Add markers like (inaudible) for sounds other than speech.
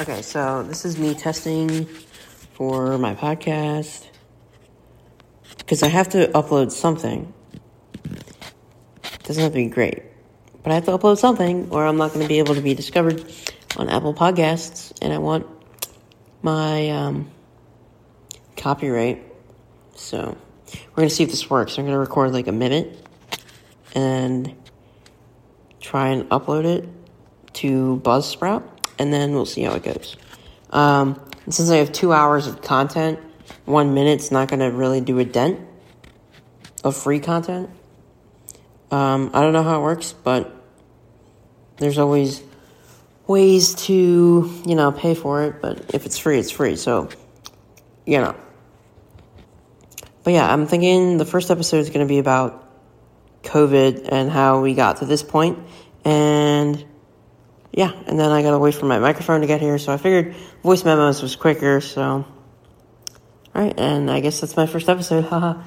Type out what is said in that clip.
Okay, so this is me testing for my podcast because I have to upload something. It doesn't have to be great, but I have to upload something or I'm not going to be able to be discovered on Apple Podcasts, and I want my um, copyright. So we're going to see if this works. I'm going to record like a minute and try and upload it to Buzzsprout, and then we'll see how it goes. Um, since I have two hours of content, one minute's not going to really do a dent of free content. Um, I don't know how it works, but there's always ways to, you know, pay for it, but if it's free, it's free. So, you know. But yeah, I'm thinking the first episode is going to be about COVID and how we got to this. And yeah, and then I got to wait for my microphone to get here. So I figured voice memos was quicker. So, all right, and I guess that's my first episode. (laughs) Haha.